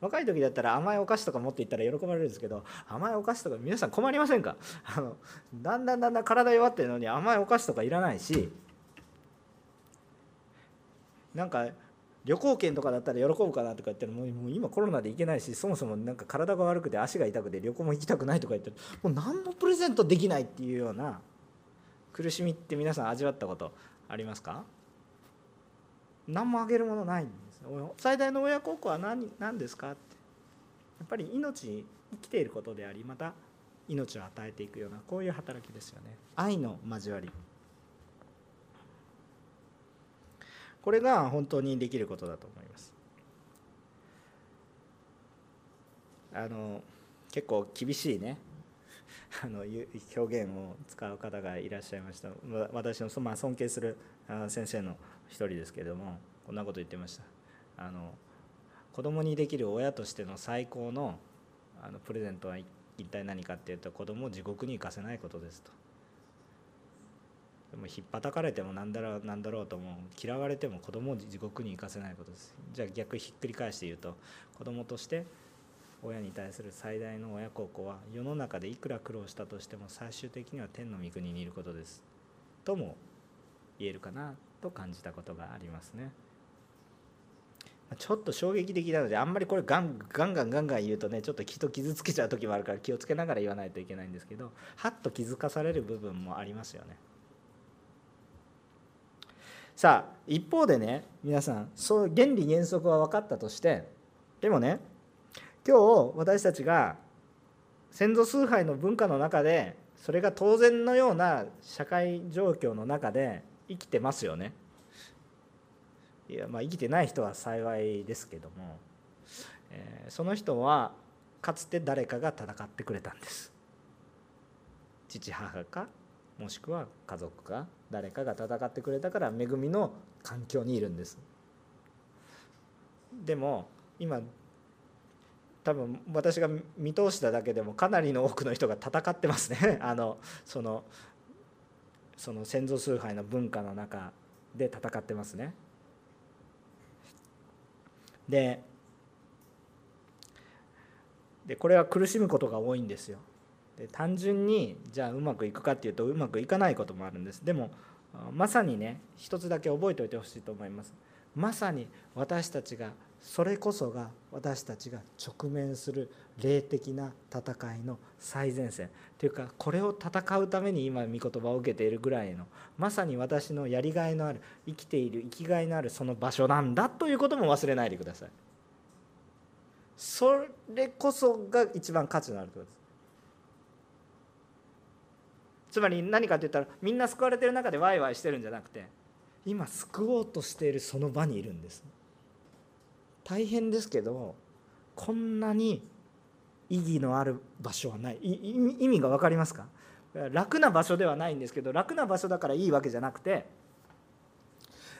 若い時だったら甘いお菓子とか持っていったら喜ばれるんですけど甘いお菓子とか皆さん困りませんか？あのだんだんだんだん体弱ってるのに甘いお菓子とかいらないしなんか旅行券とかだったら喜ぶかなとか言ってももう今コロナで行けないしそもそもなんか体が悪くて足が痛くて旅行も行きたくないとか言ってもう何のプレゼントできないっていうような苦しみって皆さん味わったことありますか？何もあげるものないんです最大の親孝行は何何ですかって。やっぱり命生きていることでありまた命を与えていくようなこういう働きですよね。愛の交わり。これが本当にできることだと思います。あの結構厳しいね。(laughs) あの表現を使う方がいらっしゃいました。私の、まあ、尊敬する先生の一人ですけれどもこんなこと言ってました。あの子供にできる親としての最高のあのプレゼントは一体何かっていうと子供を地獄に行かせないことですと。でもひっぱたかれても何だろう何だろうとも嫌われても子供を地獄に行かせないことですじゃあ逆ひっくり返して言うと子供として親に対する最大の親孝行は世の中でいくら苦労したとしても最終的には天の御国にいることですとも言えるかなと感じたことがありますね。ちょっと衝撃的なのであんまりこれガンガンガンガンガン言うとねちょっと人傷つけちゃう時もあるから気をつけながら言わないといけないんですけどはっと気づかされる部分もありますよね。さあ一方でね皆さんそう原理原則は分かったとしてでもね今日私たちが先祖崇拝の文化の中でそれが当然のような社会状況の中で生きてますよね。いやまあ生きてない人は幸いですけども、えー、その人はかつて誰かが戦ってくれたんです。父母かもしくは家族か誰かが戦ってくれたから恵みの環境にいるんです。でも今多分私が見通しただけでもかなりの多くの人が戦ってますね。(laughs) あのそのその先祖崇拝の文化の中で戦ってますね。ででこれは苦しむことが多いんですよ。単純にじゃあうまくいくかっていうとうまくいかないこともあるんです。でもまさにね一つだけ覚えておいてほしいと思います。まさに私たちがそれこそが私たちが直面する霊的な戦いの最前線。というかこれを戦うために今御言葉を受けているぐらいのまさに私のやりがいのある生きている生きがいのあるその場所なんだということも忘れないでください。それこそが一番価値のあることです。つまり何かって言ったらみんな救われてる中でワイワイしてるんじゃなくて今救おうとしているその場にいるんです。大変ですけどこんなに意義のある場所はない。意味が分かりますか？楽な場所ではないんですけど楽な場所だからいいわけじゃなくて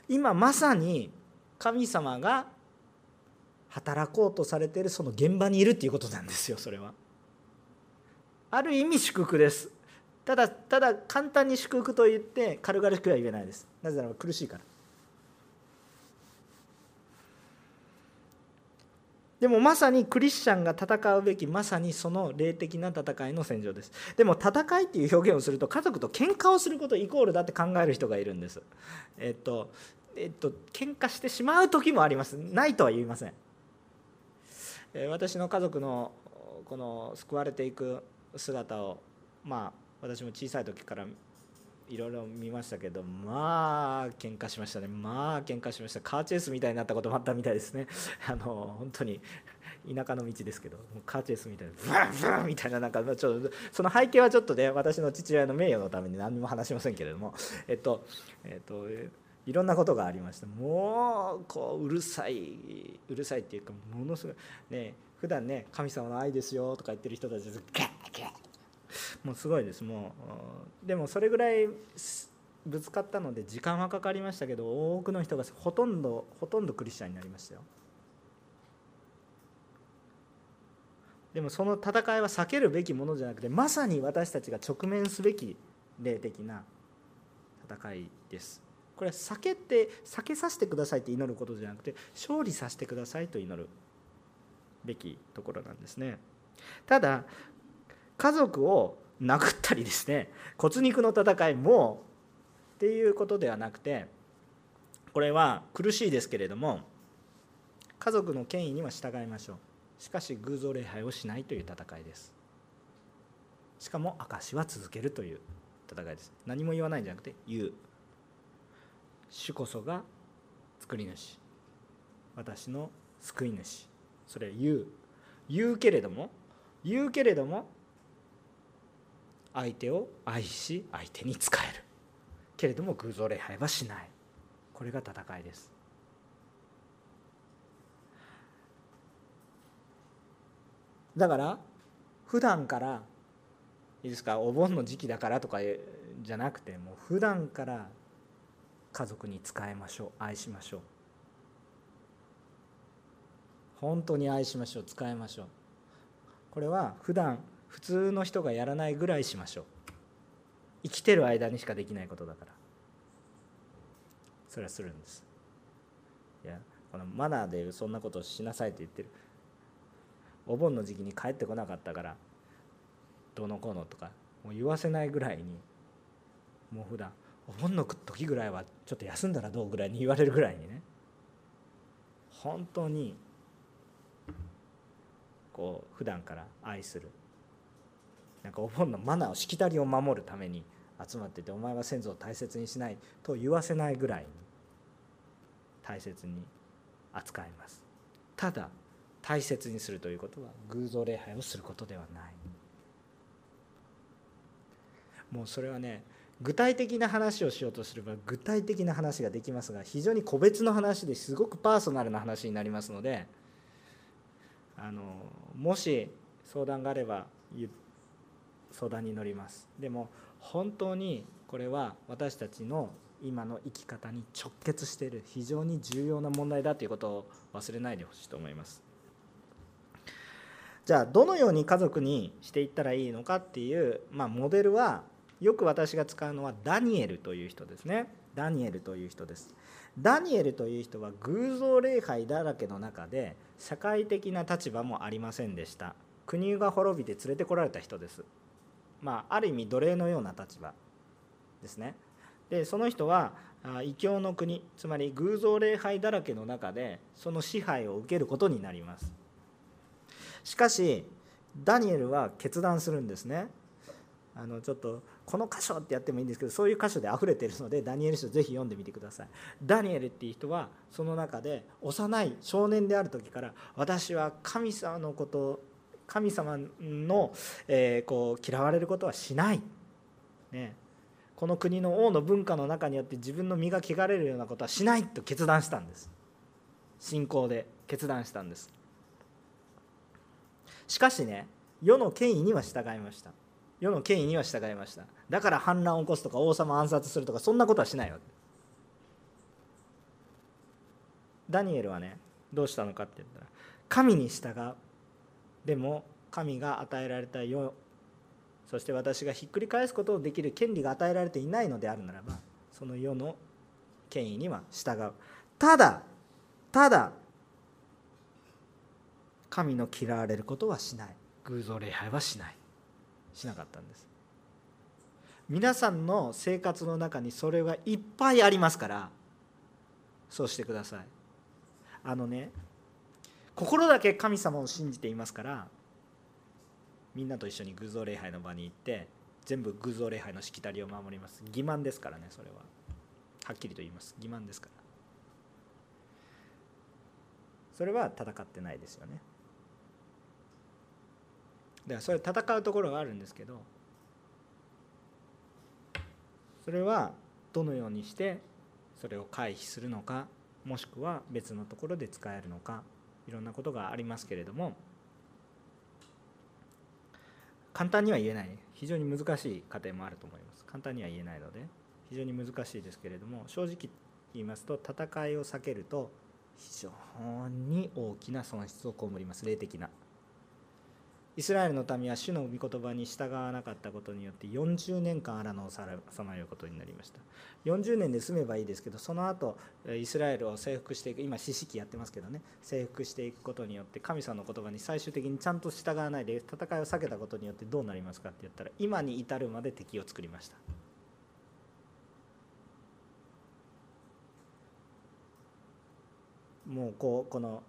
今まさに神様が働こうとされているその現場にいるっていうことなんですよそれは。ある意味祝福です。ただただ簡単に祝福と言って軽々しくは言えないです。なぜなら苦しいから。でもまさにクリスチャンが戦うべきまさにその霊的な戦いの戦場です。でも戦いっていう表現をすると家族と喧嘩をすることイコールだって考える人がいるんです。えっとえっと喧嘩してしまう時もあります。ないとは言いません。私の家族のこの救われていく姿をまあ私も小さい時からいろいろ見ましたけどまあ喧嘩しましたね。まあ喧嘩しました。カーチェイスみたいになったこともあったみたいですね。(laughs) あの本当に田舎の道ですけどカーチェイスみたいなブランブランみたいななんかちょっとその背景はちょっとね私の父親の名誉のために何も話しませんけれどもえっとえっといろんなことがありましたもうこううるさいうるさいっていうかものすごいね普段ね神様の愛ですよとか言ってる人たちガッガッもうすごいです。もうでもそれぐらいぶつかったので時間はかかりましたけど多くの人がほとんどほとんどクリスチャンになりましたよ。でもその戦いは避けるべきものじゃなくてまさに私たちが直面すべき霊的な戦いです。これは避けて避けさせてくださいって祈ることじゃなくて勝利させてくださいと祈るべきところなんですね。ただ家族を殴ったりですね (laughs) 骨肉の戦いもっていうことではなくてこれは苦しいですけれども家族の権威には従いましょう。しかし偶像礼拝をしないという戦いです。しかも証は続けるという戦いです。何も言わないんじゃなくて言う。主こそが作り主。私の救い主。それ言う。言うけれども言うけれども相手を愛し相手に仕える。けれども偶像礼拝はしない。これが戦いです。だから普段からいいですかお盆の時期だからとかじゃなくてもう普段から家族に仕えましょう。愛しましょう。本当に愛しましょう。使いましょう。これは普段普通の人がやらないぐらいしましょう。生きてる間にしかできないことだから。それはするんです。いやこのマナーでそんなことをしなさいって言ってる。お盆の時期に帰ってこなかったからどのこうのとかもう言わせないぐらいにもう普段お盆の時ぐらいはちょっと休んだらどうぐらいに言われるぐらいにね。本当にこう普段から愛する。なんかお盆のマナーをしきたりを守るために集まっててお前は先祖を大切にしないと言わせないぐらいに大切に扱います。ただ大切にするということは偶像礼拝をすることではない。もうそれはね具体的な話をしようとすれば具体的な話ができますが非常に個別の話ですごくパーソナルな話になりますのであのもし相談があれば言って相談に乗ります。でも本当にこれは私たちの今の生き方に直結している非常に重要な問題だということを忘れないでほしいと思います。じゃあどのように家族にしていったらいいのかっていう、まあ、モデルはよく私が使うのはダニエルという人ですね。ダニエルという人です。ダニエルという人は偶像礼拝だらけの中で社会的な立場もありませんでした。国が滅びて連れてこられた人です。まあある意味奴隷のような立場ですね。でその人は異教の国つまり偶像礼拝だらけの中でその支配を受けることになります。しかしダニエルは決断するんですね。あのちょっとこの箇所ってやってもいいんですけどそういう箇所で溢れているのでダニエル書ぜひ読んでみてください。ダニエルっていう人はその中で幼い少年である時から私は神様のこと神様の、えー、こう嫌われることはしない、ね、この国の王の文化の中によって自分の身が汚れるようなことはしないと決断したんです。信仰で決断したんです。しかしね世の権威には従いました。世の権威には従いました。だから反乱を起こすとか王様暗殺するとかそんなことはしないわけ。ダニエルはねどうしたのかって言ったら神に従う。でも神が与えられた世そして私がひっくり返すことをできる権利が与えられていないのであるならばその世の権威には従う。ただただ神の嫌われることはしない。偶像礼拝はしない。しなかったんです。皆さんの生活の中にそれがいっぱいありますからそうしてください。あのね心だけ神様を信じていますからみんなと一緒に偶像礼拝の場に行って全部偶像礼拝のしきたりを守ります。欺瞞ですからねそれは。はっきりと言います。欺瞞ですから。それは戦ってないですよね。だからそれ戦うところがあるんですけどそれはどのようにしてそれを回避するのかもしくは別のところで使えるのか。いろんなことがありますけれども簡単には言えない。非常に難しい過程もあると思います。簡単には言えないので非常に難しいですけれども正直言いますと戦いを避けると非常に大きな損失を被ります。霊的な。イスラエルの民は主の御言葉に従わなかったことによって40年間荒野をさまようことになりました。40年で済めばいいですけどその後イスラエルを征服していく今四式やってますけどね。征服していくことによって神様の言葉に最終的にちゃんと従わないで戦いを避けたことによってどうなりますかって言ったら今に至るまで敵を作りました。もうこうこの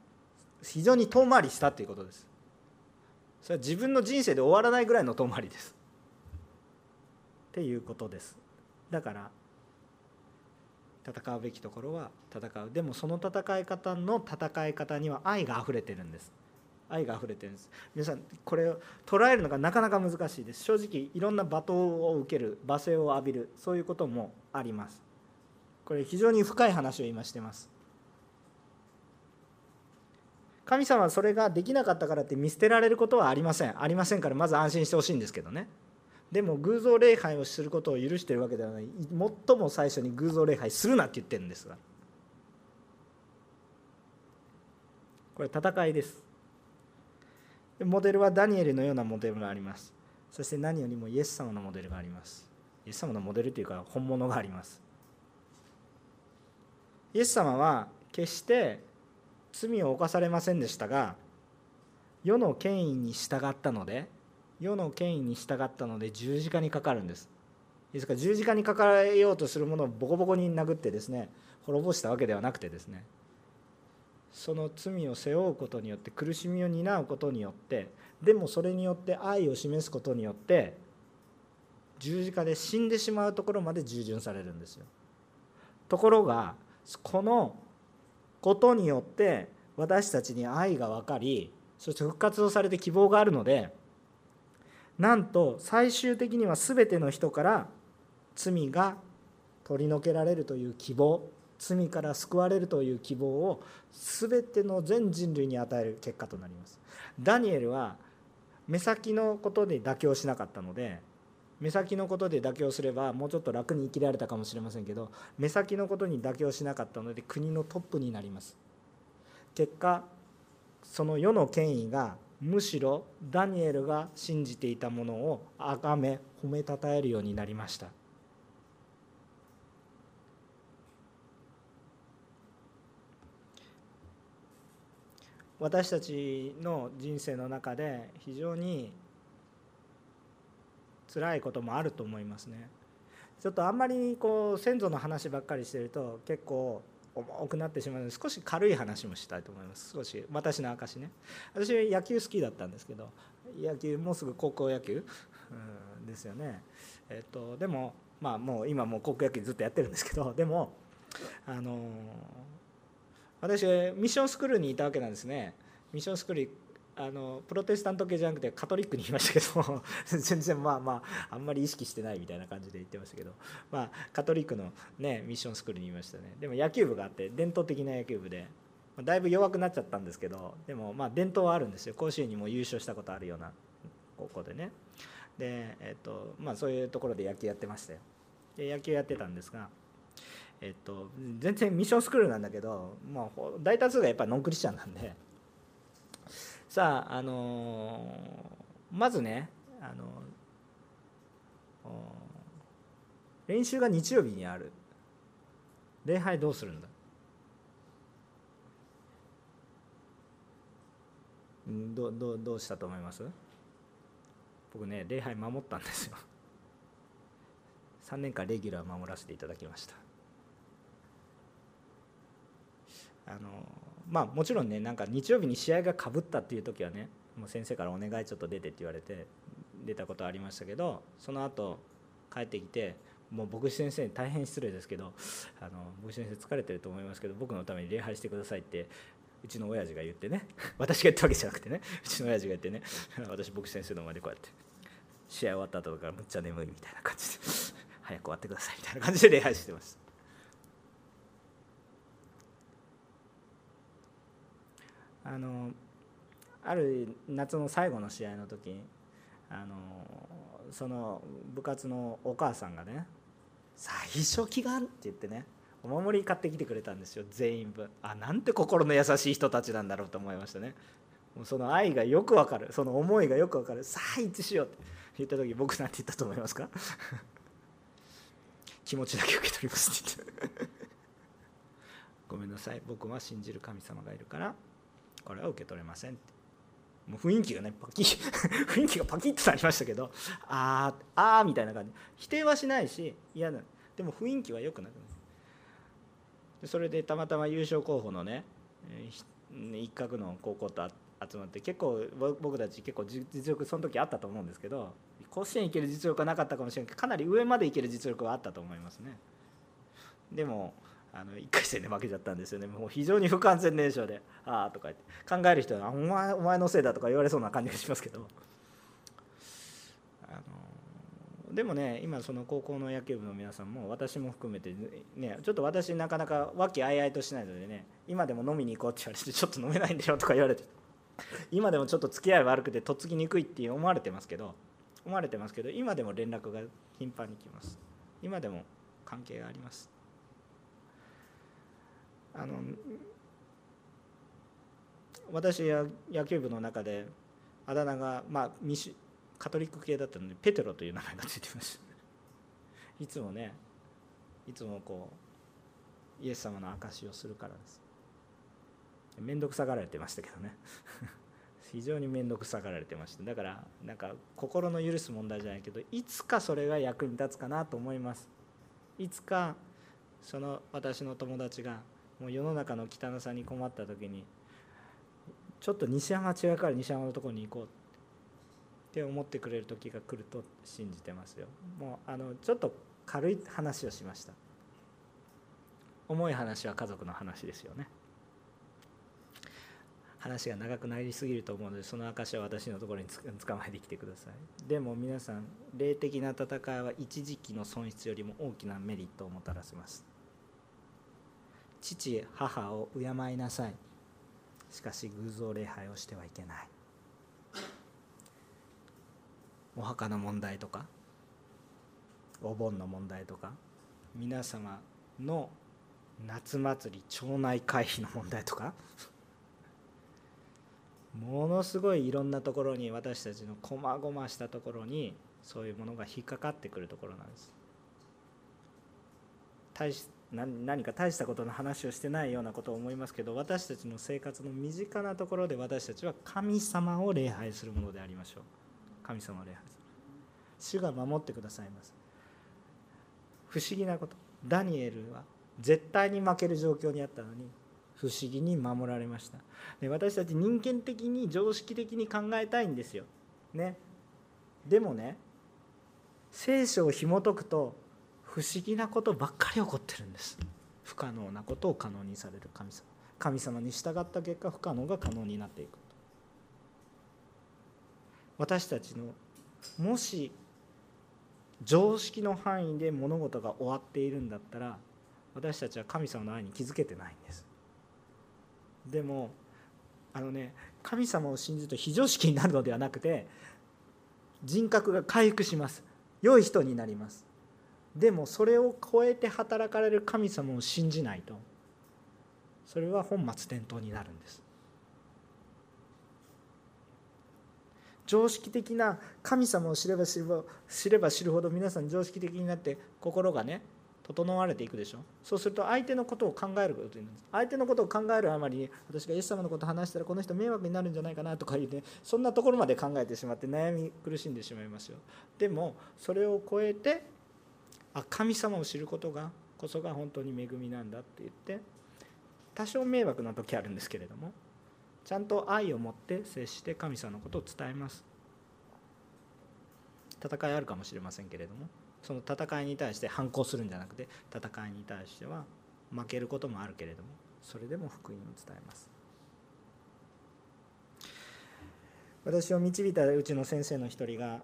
非常に遠回りしたということです。それは自分の人生で終わらないぐらいの遠回りです。っていうことです。だから戦うべきところは戦う。でもその戦い方の戦い方には愛があふれてるんです。愛があふれてるんです。皆さんこれを捉えるのがなかなか難しいです。正直いろんな罵倒を受ける。罵声を浴びる。そういうこともあります。これ非常に深い話を今してます。神様はそれができなかったからって見捨てられることはありません。ありませんからまず安心してほしいんですけどね。でも偶像礼拝をすることを許してるわけではない。最も最初に偶像礼拝するなって言ってるんですが。これ戦いです。モデルはダニエルのようなモデルがあります。そして何よりもイエス様のモデルがあります。イエス様のモデルというか本物があります。イエス様は決して罪を犯されませんでしたが世の権威に従ったので世の権威に従ったので十字架にかかるんです。ですから十字架にかかれようとするものをボコボコに殴ってですね滅ぼしたわけではなくてですねその罪を背負うことによって苦しみを担うことによってでもそれによって愛を示すことによって十字架で死んでしまうところまで従順されるんですよ。ところがこのことによって私たちに愛が分かりそして復活をされて希望があるのでなんと最終的には全ての人から罪が取り除けられるという希望罪から救われるという希望を全ての全人類に与える結果となります。ダニエルは目先のことで妥協しなかったので目先のことで妥協すればもうちょっと楽に生きられたかもしれませんけど目先のことに妥協しなかったので国のトップになります。結果その世の権威がむしろダニエルが信じていたものを崇め褒めたたえるようになりました。私たちの人生の中で非常に辛いこともあると思いますね。ちょっとあんまりこう先祖の話ばっかりしてると結構重くなってしまうので少し軽い話もしたいと思います。少し私の証ね。私野球好きだったんですけど野球もうすぐ高校野球、うん、ですよね。えっとでもまあもう今もう高校野球ずっとやってるんですけどでもあの私ミッションスクールにいたわけなんですね。ミッションスクールあのプロテスタント系じゃなくてカトリックにいましたけど (laughs) 全然まあまああんまり意識してないみたいな感じで言ってましたけどまあカトリックのねミッションスクールにいましたね。でも野球部があって伝統的な野球部でだいぶ弱くなっちゃったんですけどでもまあ伝統はあるんですよ。甲子園にも優勝したことあるような高校でね。でえっとまあそういうところで野球やってましたよ。で野球やってたんですがえっと全然ミッションスクールなんだけど、まあ、大多数がやっぱノンクリスチャンなんでさあ、あのー、まずね、あのー、練習が日曜日にある。礼拝どうするんだ？どどどうしたと思います？僕ね礼拝守ったんですよ。(laughs) 3年間レギュラー守らせていただきました。あのまあもちろんねなんか日曜日に試合がかぶったっていう時はねもう先生からお願いちょっと出てって言われて出たことありましたけどその後帰ってきてもう牧師先生に大変失礼ですけどあの牧師先生疲れてると思いますけど僕のために礼拝してくださいってうちの親父が言ってね (laughs) 私が言ったわけじゃなくてねうちの親父が言ってね (laughs) 私牧師先生の前でこうやって試合終わった後だからむっちゃ眠いみたいな感じで早く終わってくださいみたいな感じで礼拝してました。あのある夏の最後の試合の時あのその部活のお母さんがね「最初祈願」って言ってねお守り買ってきてくれたんですよ全員分。あなんて心の優しい人たちなんだろうと思いましたね。もうその愛がよくわかるその思いがよくわかるさあ一致しようって言った時僕なんて言ったと思いますか (laughs) 気持ちだけ受け取りますって言って。(laughs) ごめんなさい。僕は信じる神様がいるからこれは受け取れませんもう雰囲気がねパキ (laughs) 雰囲気がパキッとなりましたけどあーあーみたいな感じ。否定はしないし嫌な。でも雰囲気は良くなる。それでたまたま優勝候補のね一角の高校と集まって結構僕たち結構実力その時あったと思うんですけど甲子園行ける実力はなかったかもしれないけどかなり上まで行ける実力はあったと思いますね。でもあの1回戦で負けちゃったんですよね。もう非常に不完全燃焼で「ああ」とか言って。考える人は「お前お前のせいだ」とか言われそうな感じがしますけど。あのでもね今その高校の野球部の皆さんも私も含めてねちょっと私なかなか和気あいあいとしないのでね今でも飲みに行こうって言われてちょっと飲めないんだよとか言われて今でもちょっと付き合い悪くてとっつきにくいって思われてますけど思われてますけど今でも連絡が頻繁に来ます。今でも関係があります。あの私は野球部の中であだ名が、まあ、ミシカトリック系だったのでペテロという名前がついてました (laughs) いつもねいつもこうイエス様の証をするからです。面倒くさがられてましたけどね。(laughs) 非常に面倒くさがられてました。だからなんか心の許す問題じゃないけどいつかそれが役に立つかなと思います。いつかその私の友達がもう世の中の汚さに困った時にちょっと西山違うから西山のところに行こうって思ってくれる時が来ると信じてますよ。もうあのちょっと軽い話をしました。重い話は家族の話ですよね。話が長くなりすぎると思うのでその証は私のところにつ捕まえてきてください。でも皆さん霊的な戦いは一時期の損失よりも大きなメリットをもたらせます。父母を敬いなさい。しかし偶像礼拝をしてはいけない。お墓の問題とかお盆の問題とか皆様の夏祭り町内会費の問題とかものすごいいろんなところに私たちのこまごましたところにそういうものが引っかかってくるところなんです。何か大したことの話をしてないようなことを思いますけど私たちの生活の身近なところで私たちは神様を礼拝するものでありましょう。神様を礼拝する。主が守ってくださいます。不思議なこと。ダニエルは絶対に負ける状況にあったのに不思議に守られました。で私たち人間的に常識的に考えたいんですよ、ね、でもね聖書を紐解くと不思議なことばっかり起こってるんです。不可能なことを可能にされる神様。神様に従った結果不可能が可能になっていく。私たちのもし常識の範囲で物事が終わっているんだったら私たちは神様の愛に気づけてないんです。でもあのね神様を信じると非常識になるのではなくて人格が回復します。良い人になります。でもそれを超えて働かれる神様を信じないとそれは本末転倒になるんです。常識的な神様を知れば知れば知れば知るほど皆さん常識的になって心がね整われていくでしょ。そうすると相手のことを考えることになる。相手のことを考えるあまりに私がイエス様のことを話したらこの人迷惑になるんじゃないかなとか言ってそんなところまで考えてしまって悩み苦しんでしまいますよ。でもそれを超えてあ神様を知ることがこそが本当に恵みなんだって言って多少迷惑な時あるんですけれどもちゃんと愛を持って接して神様のことを伝えます。戦いあるかもしれませんけれどもその戦いに対して反抗するんじゃなくて戦いに対しては負けることもあるけれどもそれでも福音を伝えます。私を導いたうちの先生の一人が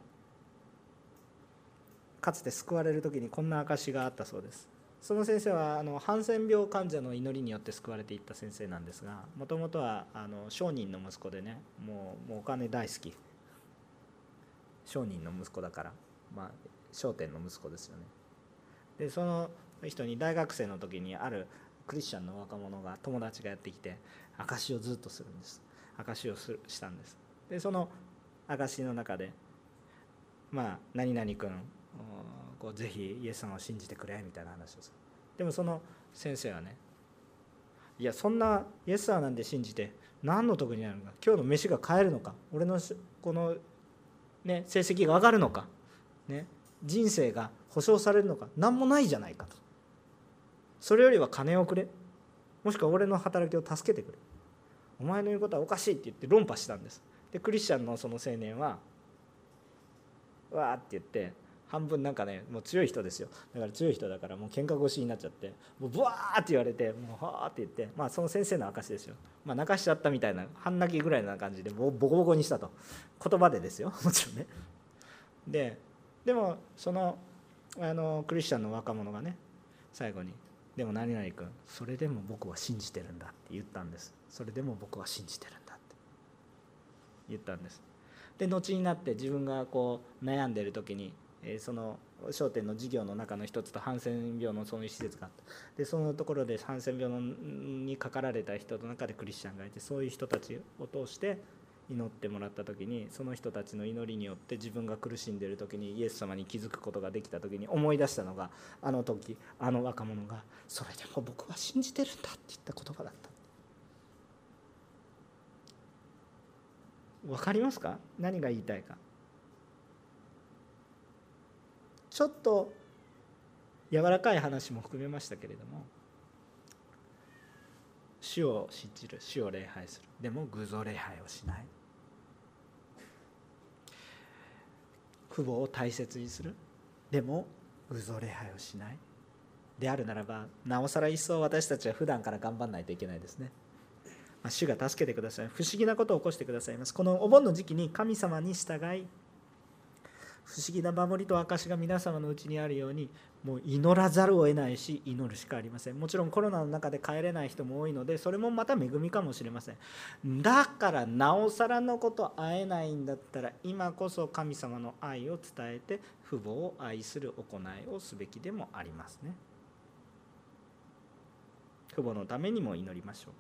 かつて救われる時にこんな証があったそうです。その先生はあのハンセン病患者の祈りによって救われていった先生なんですがもともとはあの商人の息子でねもうもうお金大好き。商人の息子だからまあ商店の息子ですよね。でその人に大学生の時にあるクリスチャンの若者が友達がやってきて証をずっとするんです。証をするしたんです。でその証の中でまあ何々君こうぜひイエス様を信じてくれみたいな話をす。るでもその先生はねいやそんなイエス様なんで信じて何の得になるのか今日の飯が買えるのか俺のこの、ね、成績が上がるのか、ね、人生が保証されるのか何もないじゃないかと。それよりは金をくれもしくは俺の働きを助けてくれ。お前の言うことはおかしいって言って論破したんです。でクリスチャンのその青年はわーって言って半分なんかねもう強い人ですよ。だから強い人だからもう喧嘩腰になっちゃってもうブワーって言われてもうはーって言ってまあその先生の証ですよ、まあ、泣かしちゃったみたいな半泣きぐらいな感じでボコボコにしたと。言葉でですよ。(laughs) もちろんね。ででもそのあのクリスチャンの若者がね最後に「でも何々君それでも僕は信じてるんだ」って言ったんです。それでも僕は信じてるんだって。言ったんです。で後になって自分がこう悩んでる時にその商店の事業の中の一つとハンセン病のそういう施設があった。でそのところでハンセン病のにかかられた人の中でクリスチャンがいてそういう人たちを通して祈ってもらった時にその人たちの祈りによって自分が苦しんでいる時にイエス様に気づくことができた時に思い出したのがあの時あの若者が「それでも僕は信じてるんだ」って言った言葉だった。分かりますか？何が言いたいか？ちょっと柔らかい話も含めましたけれども主を信じる主を礼拝する。でも偶像礼拝をしない。父母を大切にする。でも偶像礼拝をしない。であるならばなおさら一層私たちは普段から頑張らないといけないですね。主が助けてください。不思議なことを起こしてくださいます。このお盆の時期に神様に従い不思議な守りと証が皆様のうちにあるようにもう祈らざるを得ないし祈るしかありません。もちろんコロナの中で帰れない人も多いのでそれもまた恵みかもしれません。だからなおさらのこと会えないんだったら今こそ神様の愛を伝えて父母を愛する行いをすべきでもありますね。父母のためにも祈りましょう。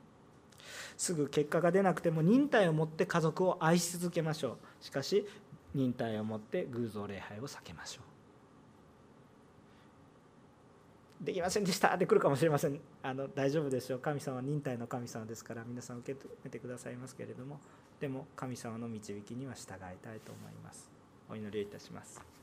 すぐ結果が出なくても忍耐を持って家族を愛し続けましょう。しかし忍耐を持って偶像礼拝を避けましょう。できませんでした。って来るかもしれません。あの大丈夫でしょう。神様は忍耐の神様ですから皆さん受け止めてくださいますけれども。でも神様の導きには従いたいと思います。お祈りいたします。